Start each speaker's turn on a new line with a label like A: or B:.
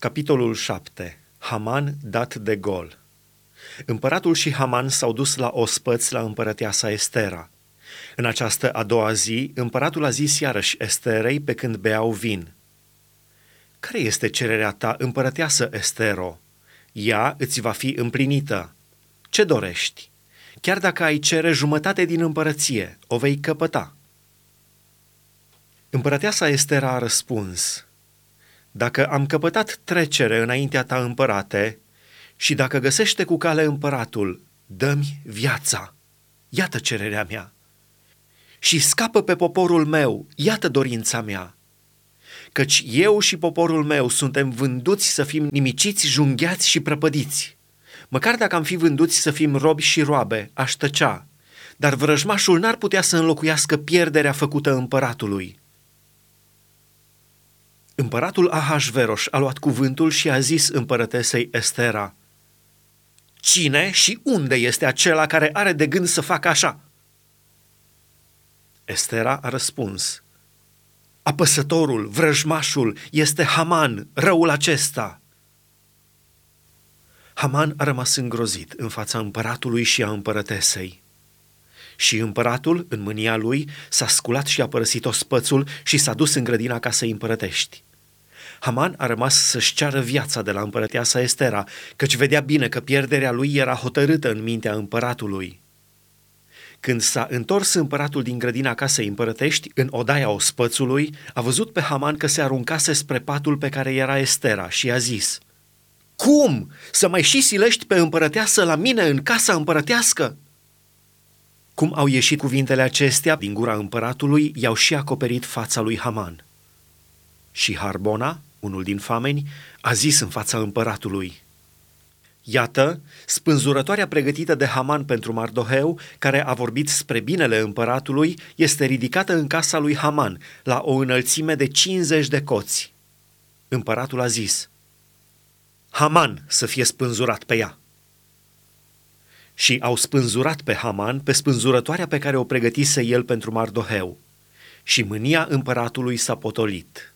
A: Capitolul 7. Haman dat de gol. Împăratul și Haman s-au dus la ospăți la împărăteasa Estera. În această a doua zi, împăratul a zis iarăși Esterei pe când beau vin. Care este cererea ta, împărăteasă Estero? Ea îți va fi împlinită. Ce dorești? Chiar dacă ai cere jumătate din împărăție, o vei căpăta. Împărăteasa Estera a răspuns – dacă am căpătat trecere înaintea ta împărate și dacă găsește cu cale împăratul, dă-mi viața. Iată cererea mea. Și scapă pe poporul meu, iată dorința mea. Căci eu și poporul meu suntem vânduți să fim nimiciți, junghiați și prăpădiți. Măcar dacă am fi vânduți să fim robi și roabe, aș tăcea, dar vrăjmașul n-ar putea să înlocuiască pierderea făcută împăratului. Împăratul Ahasveros a luat cuvântul și a zis împărătesei Estera, Cine și unde este acela care are de gând să facă așa? Estera a răspuns, Apăsătorul, vrăjmașul, este Haman, răul acesta. Haman a rămas îngrozit în fața împăratului și a împărătesei. Și împăratul, în mânia lui, s-a sculat și a părăsit ospățul și s-a dus în grădina ca să împărătești. Haman a rămas să-și ceară viața de la împărăteasa Estera, căci vedea bine că pierderea lui era hotărâtă în mintea împăratului. Când s-a întors împăratul din grădina casei împărătești, în odaia ospățului, a văzut pe Haman că se aruncase spre patul pe care era Estera și a zis, Cum? Să mai și silești pe împărăteasă la mine în casa împărătească?" Cum au ieșit cuvintele acestea din gura împăratului, i-au și acoperit fața lui Haman. Și Harbona, unul din fameni, a zis în fața împăratului, Iată, spânzurătoarea pregătită de Haman pentru Mardoheu, care a vorbit spre binele împăratului, este ridicată în casa lui Haman, la o înălțime de 50 de coți. Împăratul a zis, Haman să fie spânzurat pe ea. Și au spânzurat pe Haman pe spânzurătoarea pe care o pregătise el pentru Mardoheu. Și mânia împăratului s-a potolit.